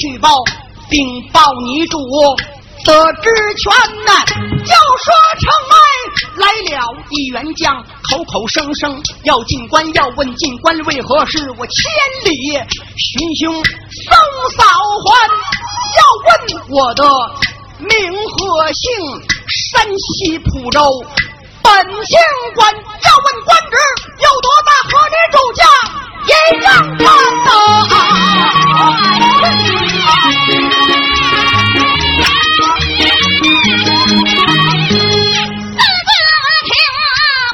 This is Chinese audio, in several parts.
去报，禀报你主，得知全难。就说城外来了一员将，口口声声要进关，要问进关为何事？我千里寻兄送嫂还，要问我的名和姓，山西蒲州本姓官，要问官职有多大，和你主家。一样大呐！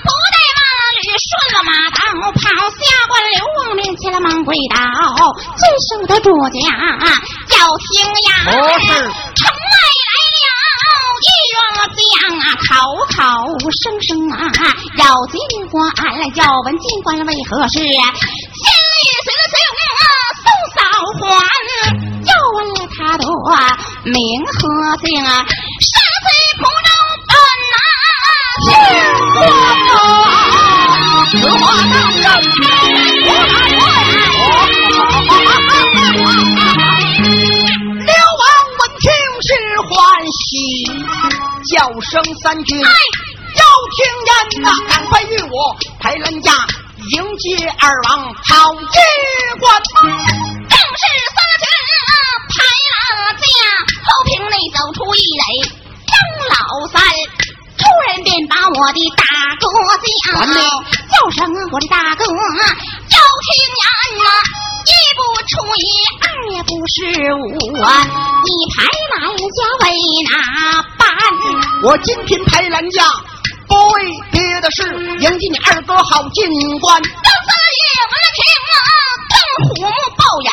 不带马驴，顺了马道跑，下官刘王面前了忙跪倒，遵守的主家要听呀！不是。将啊，口口声声啊要进关，叫问进关为何事？千里随了随我送嫂还，要问他的名和姓啊，山贼不能担啊？是关呐，此话当真？刘王闻听是欢喜，叫声三军，要听言呐，赶快与我排人家迎接二王，好机关，正是三。军排了家，后坪内走出一人张老三，突然便把我的大哥叫，叫声我的大哥，要听言呐！一不出一，二也不是五，你排兰家为哪般？我今天排兰家，不为别的事，迎接你二哥好进关。当三爷闻了听啊，瞪虎目抱眼，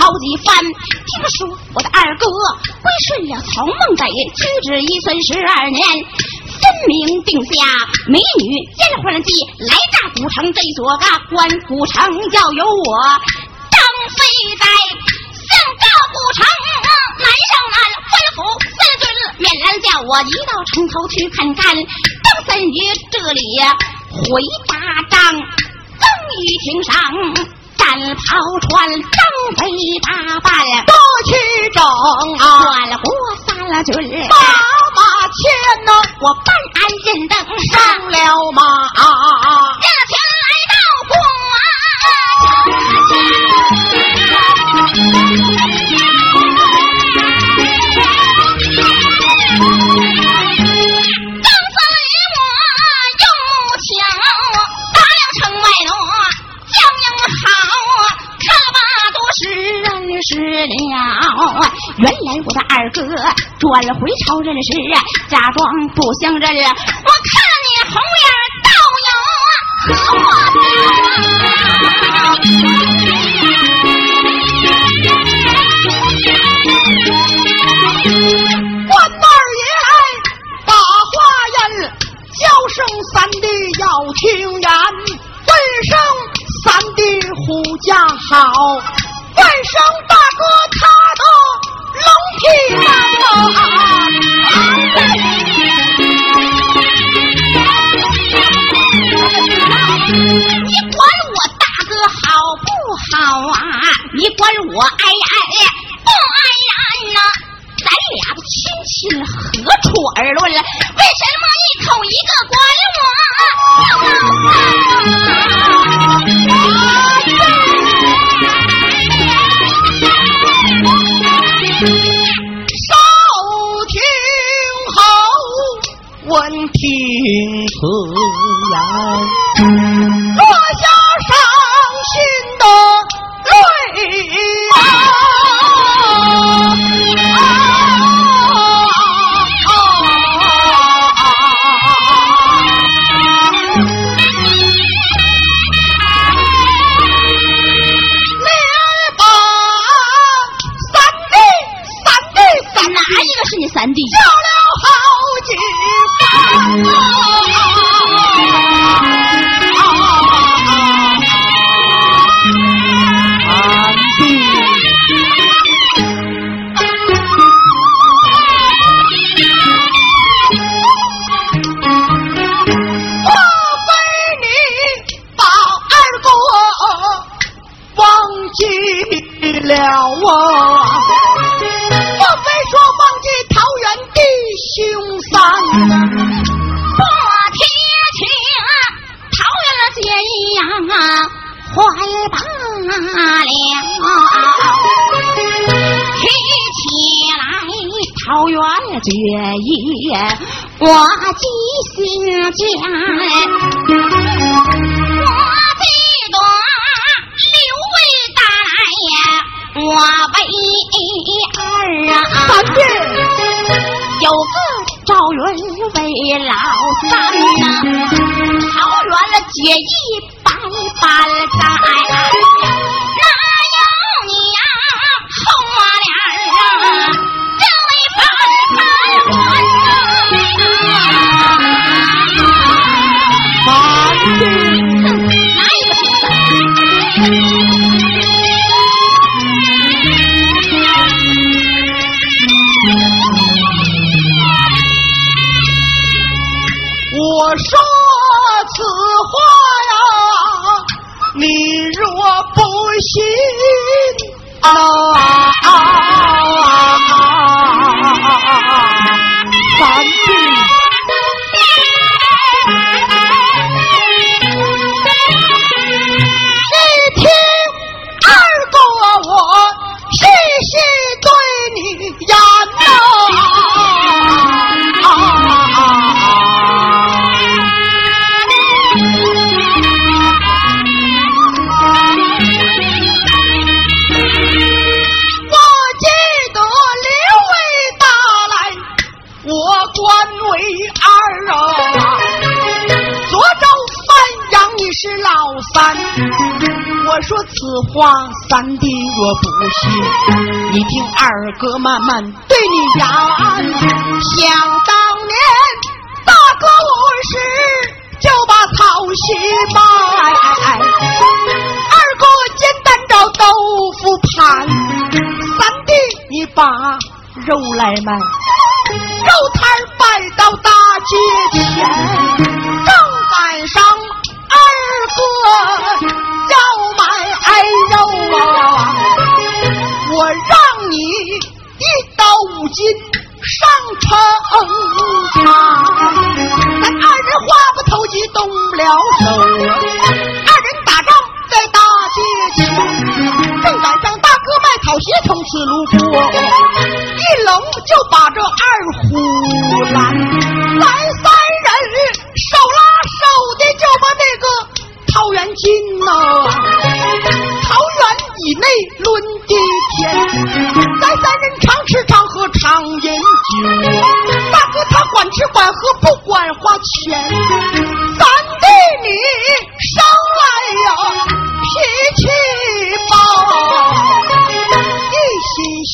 好几番。听说我的二哥归顺了曹孟北，屈指一算十二年。分明定下美女奸婚计，来炸古城这所个关古城，要有我张飞在向赵古城南上南吩咐三军免然叫我一到城头去看看。张三爷这里回答张，曾玉庭上战袍穿，张飞打扮多去整啊，转过三军。前呢，我办案认登上了马，驾前来到张二哥转回朝人时啊，假装不相认，我看你红脸倒影啊，和我关二爷来把话言，叫声三弟要听言，问声三弟护驾好，问声大哥他。何处而论了？为什么一口一个管我？记了我，莫非说忘记桃园弟兄三？我提起桃园结义呀，怀罢了。提起来桃园结义，我记心间这段刘为大来，我我为二啊。三弟，有个赵云为老三呐，桃园了结义半半在。不信。啊，说此。话三弟若不信，你听二哥慢慢对你言。想当年大哥我时就把草席卖，二哥简单找豆腐盘，三弟你把肉来卖，肉摊摆到大街前，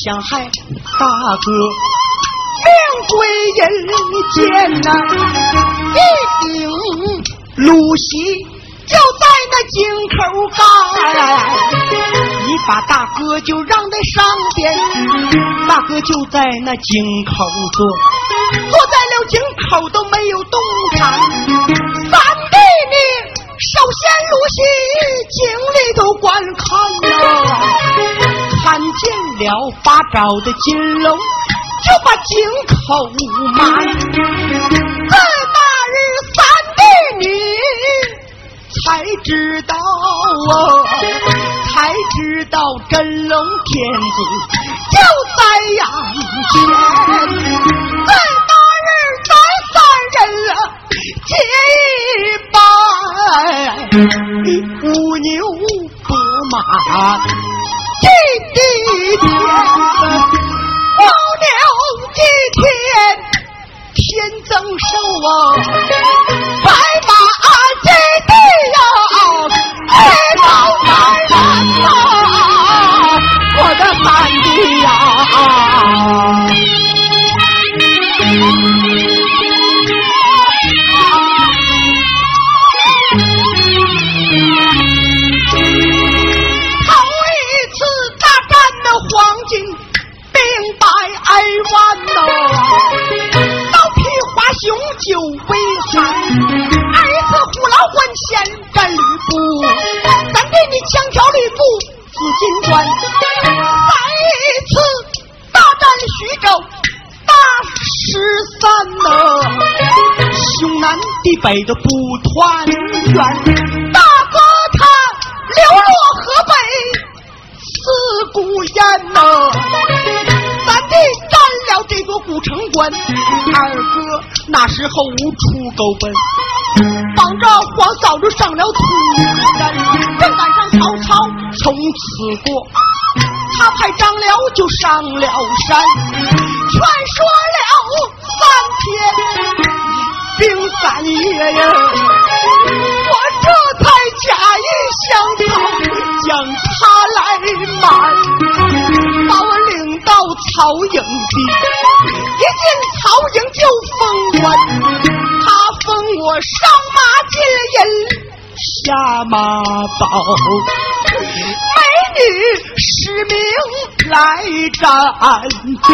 想害大哥命归人间呐，一顶露席就在那井口盖。把大哥就让在上边，大哥就在那井口坐，坐在了井口都没有动弹。三弟你首先入席，井里头观看呐，看见了八爪的金龙，就把井口埋。自那日三弟你才知道哦。才知道真龙天子就在阳间，在那日咱三人啊结一拜，五牛伯马天地的不团圆，大哥他流落河北思故燕呐，三弟占了这座古城关，二哥那时候无处狗奔，绑着黄嫂子上了土山，正赶上曹操从此过，他派张辽就上了山，劝说了三天。兵三夜呀，我这才假意降曹，将他来瞒，把我领到曹营地，一进曹营就封官，他封我上马金银下马宝，美女实名来战班，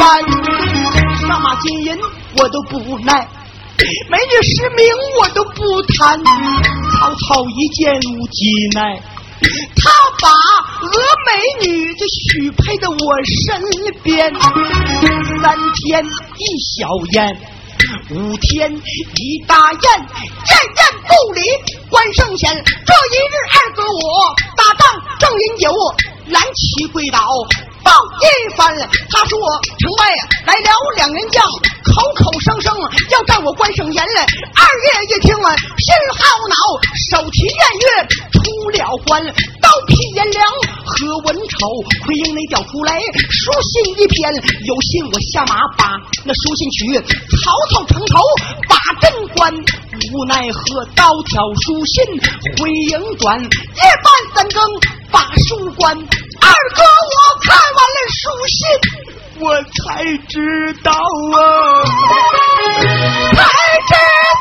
上马金银我都不耐。美女实名我都不谈，曹操一见无计奈，他把峨美女就许配到我身边，三天一小宴，五天一大宴，宴宴不离关圣贤。这一日二哥我打仗正饮酒，蓝旗跪倒。报一番，他说城外来了两员将，口口声声要战我关圣贤。二爷一听啊心好恼，手提偃月出了关，刀劈颜良何文丑，回营内调出来书信一篇，有信我下马把那书信取，曹操城头把阵关，无奈何刀挑书信回营转，夜半三更把书关。二哥，我看完了书信，我才知道啊，才知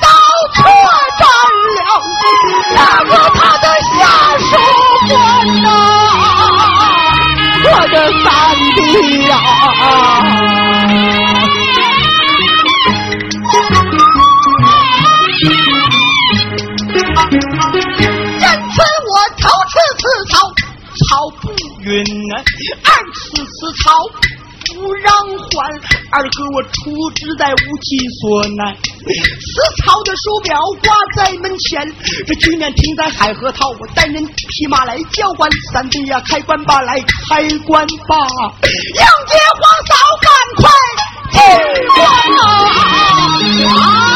道错账了那个他的下属官呐，我的三弟呀。云啊，二次辞曹不让还，二哥我出之在无计所难。辞曹的书表挂在门前，这局面停在海河套，我带人匹马来交关。三弟呀，开关吧，来开关吧，迎接皇嫂，赶快进关啊！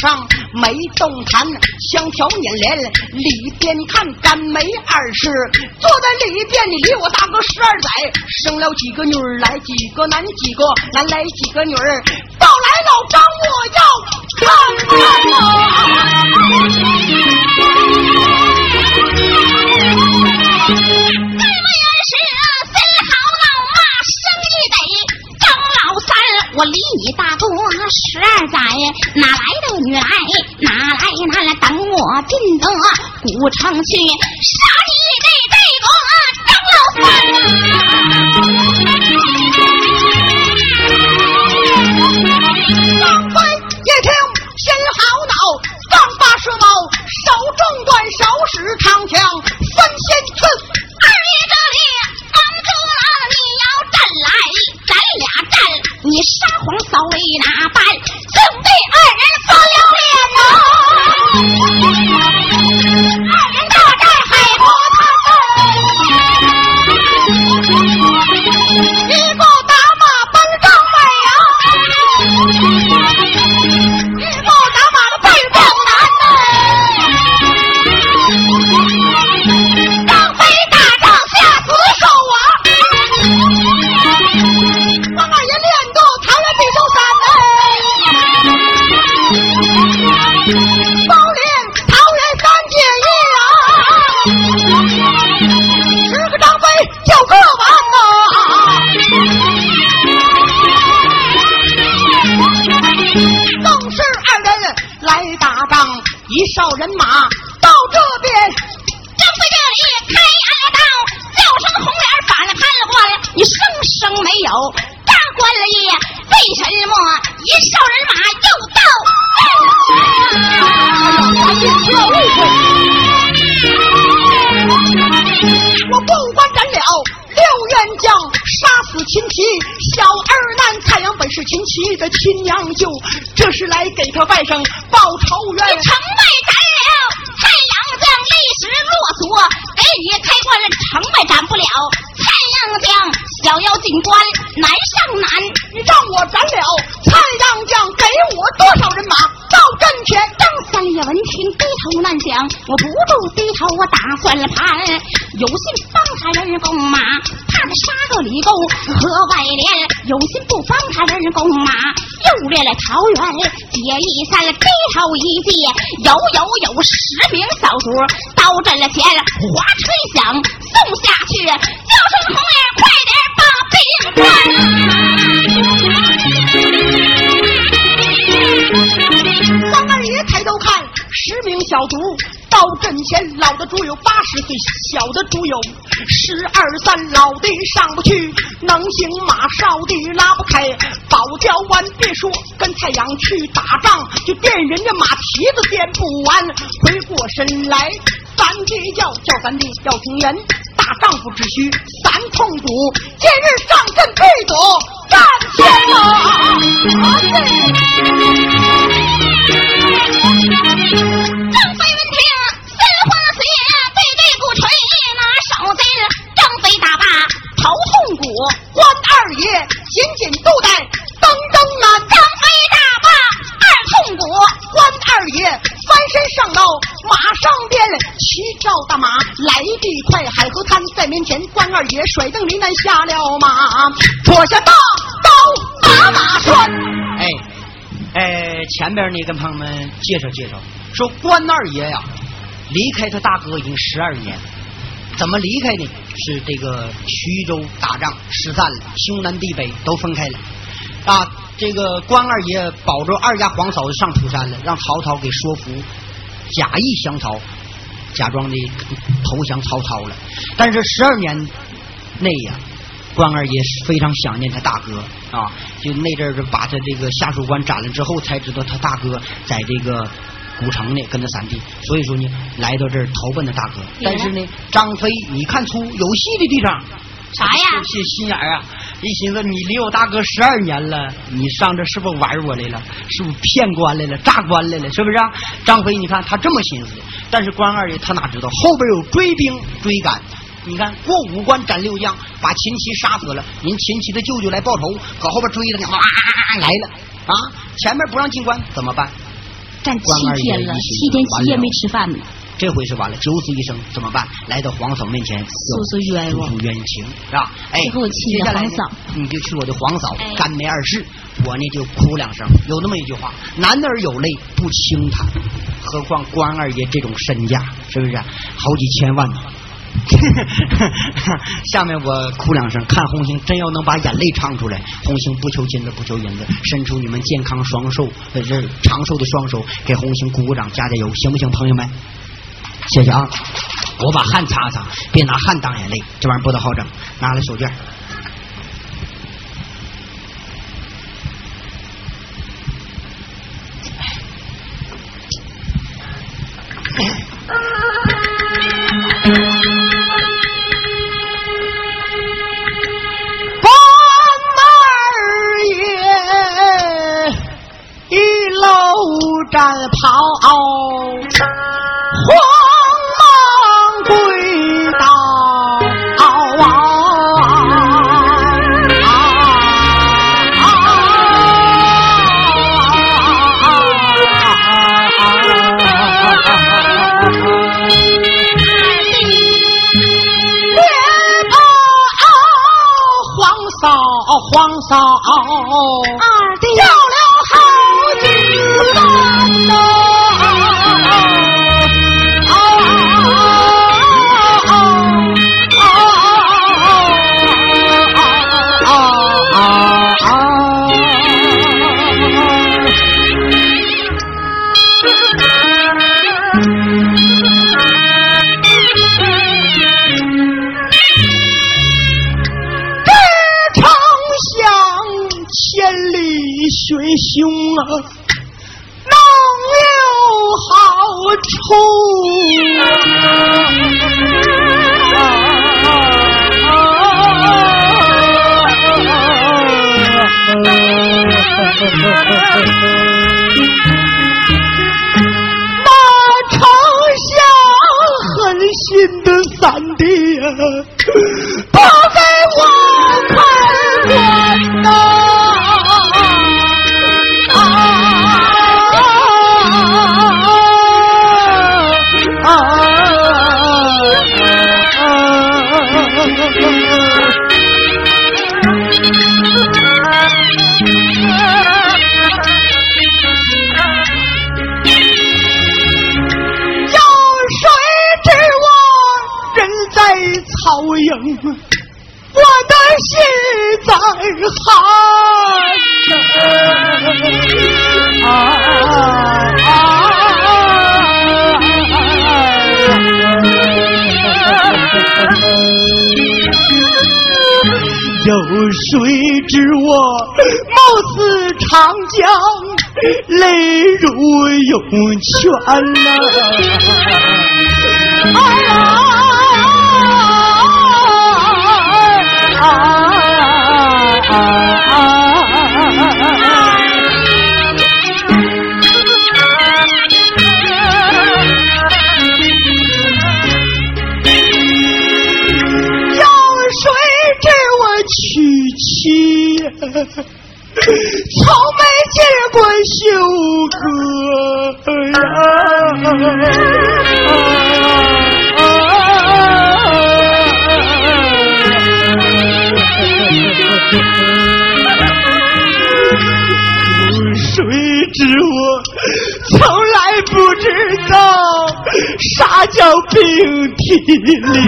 上没动弹，香条捻连里边看干没二十，坐在里边你离我大哥十二载，生了几个女儿来几个男几个男来几个女儿，到来老张我要看这位儿是森好老马生意得，张老三我离你大哥十二载，哪来的女来哪来哪来等我进得古城去，杀你这这个张老三。张飞一听心好恼，放把蛇矛，手中短，手使长枪，你杀皇嫂为哪般？兄弟二人翻了脸报仇冤。城外斩了太阳将，历史落锁，给你开关了，城外斩不了太阳将，小妖进关难上难。你让我斩了太阳将，给我多少人马到阵前？张三爷闻听低头难讲，我不住低头，我打算了盘，有心帮他人攻马，怕他杀个李公和外连；有心不帮他人攻马，又列了桃园解义山，低头一记，有有有十名扫主到阵了前，哗吹响送下去，叫声红脸快点把抬头看，十名小卒到阵前，老的猪有八十岁，小的猪有十二三，老的上不去，能行马，少的拉不开。保教官别说跟太阳去打仗，就垫人家马蹄子垫不完。回过神来，咱爹叫叫咱爹要听人，大丈夫只需三痛赌，今日上阵必得战天马。张张飞闻听，三环鞋对对鼓槌，拿手巾。张飞大骂，头痛骨。关二爷紧紧都带，登登马。张飞大骂，二痛骨。关二爷翻身上楼，马上鞭。骑赵大马来地快，海河滩在面前。关二爷甩镫铃鞍下了马，脱下刀。前边呢跟朋友们介绍介绍，说关二爷呀，离开他大哥已经十二年，怎么离开呢？是这个徐州打仗失散了，兄南地北都分开了。啊，这个关二爷保着二家皇嫂子上土山了，让曹操给说服，假意降曹，假装的投降曹操了。但是十二年内呀，关二爷是非常想念他大哥啊，就那阵儿就把他这个下属官斩了之后，才知道他大哥在这个古城呢，跟他三弟，所以说呢，来到这儿投奔他大哥。但是呢，张飞你看出有戏的地方。啥呀？有些心眼儿啊！一寻思，你离我大哥十二年了，你上这是不是玩我来了？是不是骗官来了？诈官来了？是不是、啊？张飞，你看他这么寻思，但是关二爷他哪知道后边有追兵追赶。你看过五关斩六将，把秦琪杀死了，您秦琪的舅舅来报仇，搁后边追着呢，哇来了啊！前面不让进关怎么办？站七天了，七天七夜没吃饭呢。这回是完了，九死一生怎么办？来到皇嫂面前诉诉冤枉，诉冤情是吧？哎，接下来皇你就去我的皇嫂，干梅二世，我呢就哭两声。有那么一句话：男儿有泪不轻弹，何况关二爷这种身价，是不是？好几千万呢。下面我哭两声，看红星真要能把眼泪唱出来。红星不求金子，不求银子，伸出你们健康双手，这长寿的双手，给红星鼓鼓掌，加加油，行不行，朋友们？谢谢啊！我把汗擦擦，别拿汗当眼泪，这玩意儿不得好整。拿来手绢。知我貌似长江，泪如涌泉呐！从没见过秀哥呀！谁知我从来不知道啥叫冰体脸。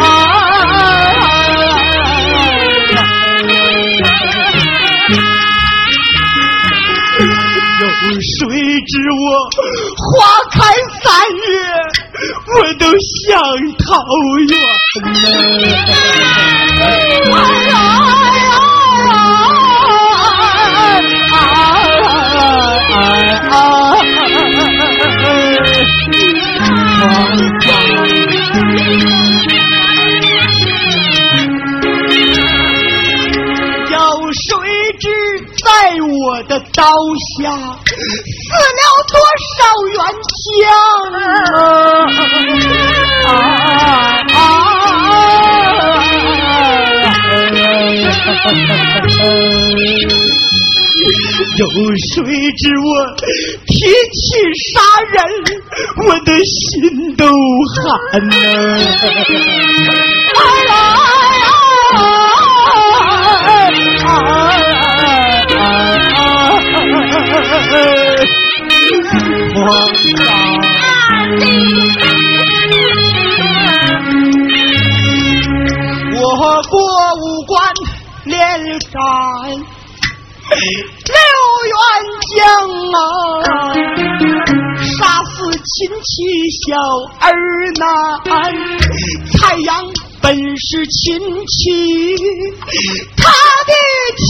啊，有谁知我花开三月，我都想桃园。下死了多少冤家啊！有谁知我提起杀人，我的心都寒呐！我六元将啊，杀死亲戚小儿男，蔡阳本是亲戚，他的亲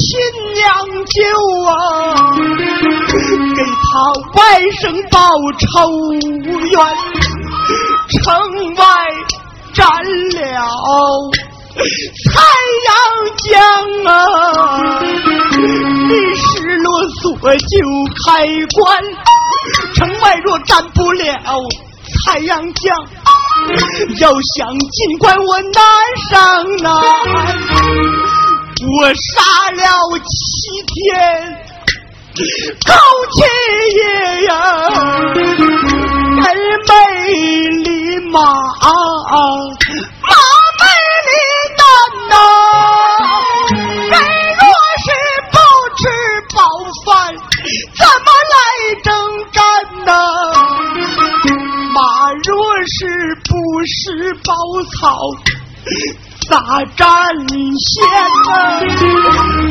娘舅啊，给他外甥报仇冤，城外斩了蔡阳江啊，失落所就开关，城外若斩不了蔡阳江。要想尽管我难上难，我杀了七天高七爷呀，人美丽马，马是包草，咋战线呢？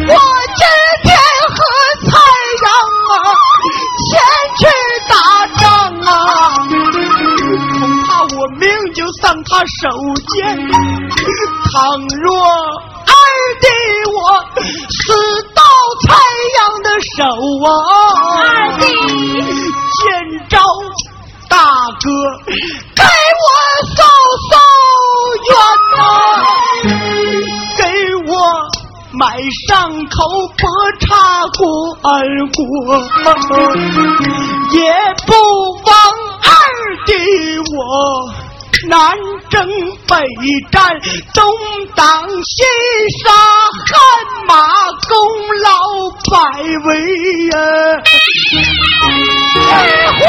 我今天和太阳啊，前去打仗啊，恐怕我命就丧他手间。倘若二弟我死到太阳的手啊，二弟见招。大哥，给我扫扫冤呐！给我买上口薄茶灌过，也不枉二弟我南征北战，东挡西杀，汗马功劳百位呀！回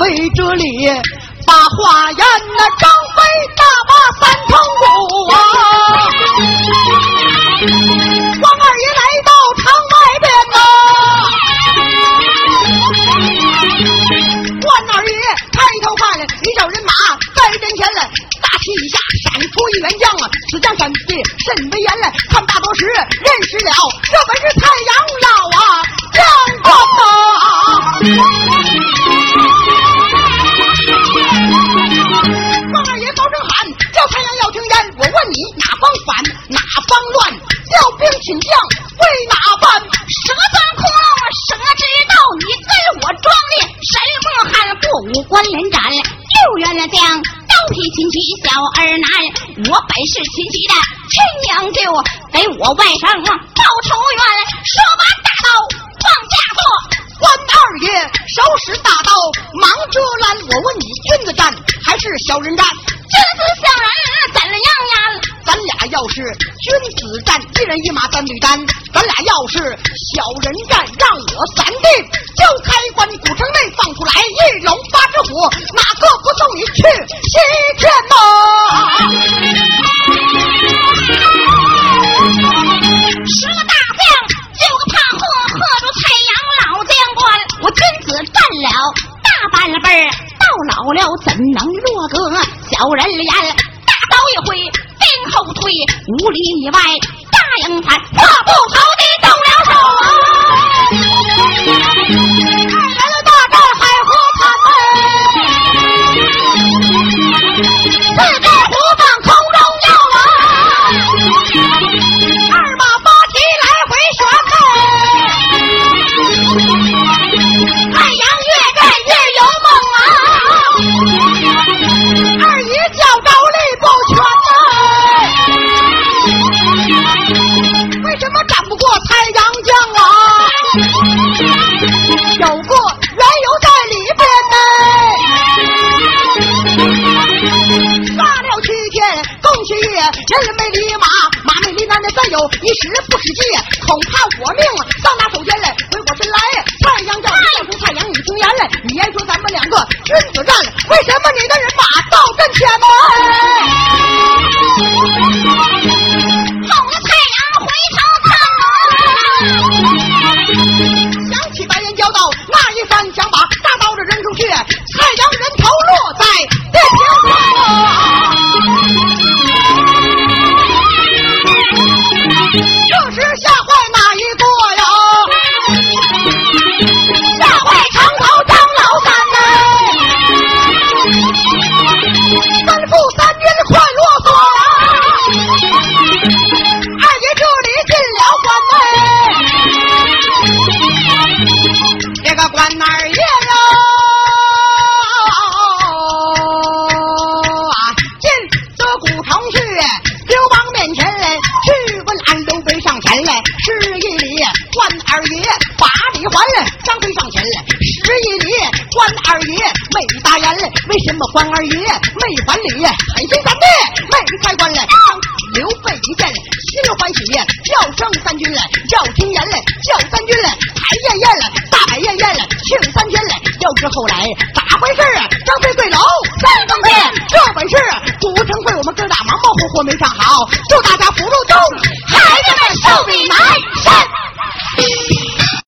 为这里把话言，那张飞大骂三通鼓啊！王二爷来到城外边呐，关二爷抬头看，一找人马在阵前来，大旗以下闪出一员将啊！此将闪的甚威严来，看大多时认识了，这本是太五官连斩六员将，刀劈秦琪小儿男。我本是秦琪的亲娘舅，给我外甥报仇冤。说把大刀放下坐。关二爷手使大刀忙遮拦。我问你，君子战还是小人战？君子小人怎样呀？咱俩要是君子战，一人一马三对单；咱俩要是小人战，让我三弟就开关古城内放出来一龙八只虎，哪个不送你去西天呐？十个大将，九个怕喝，喝住太阳老将官。我君子战了大半辈儿，到老了怎能落个小人脸？大刀一挥。后退五里以外，大营盘破不逃的动了手！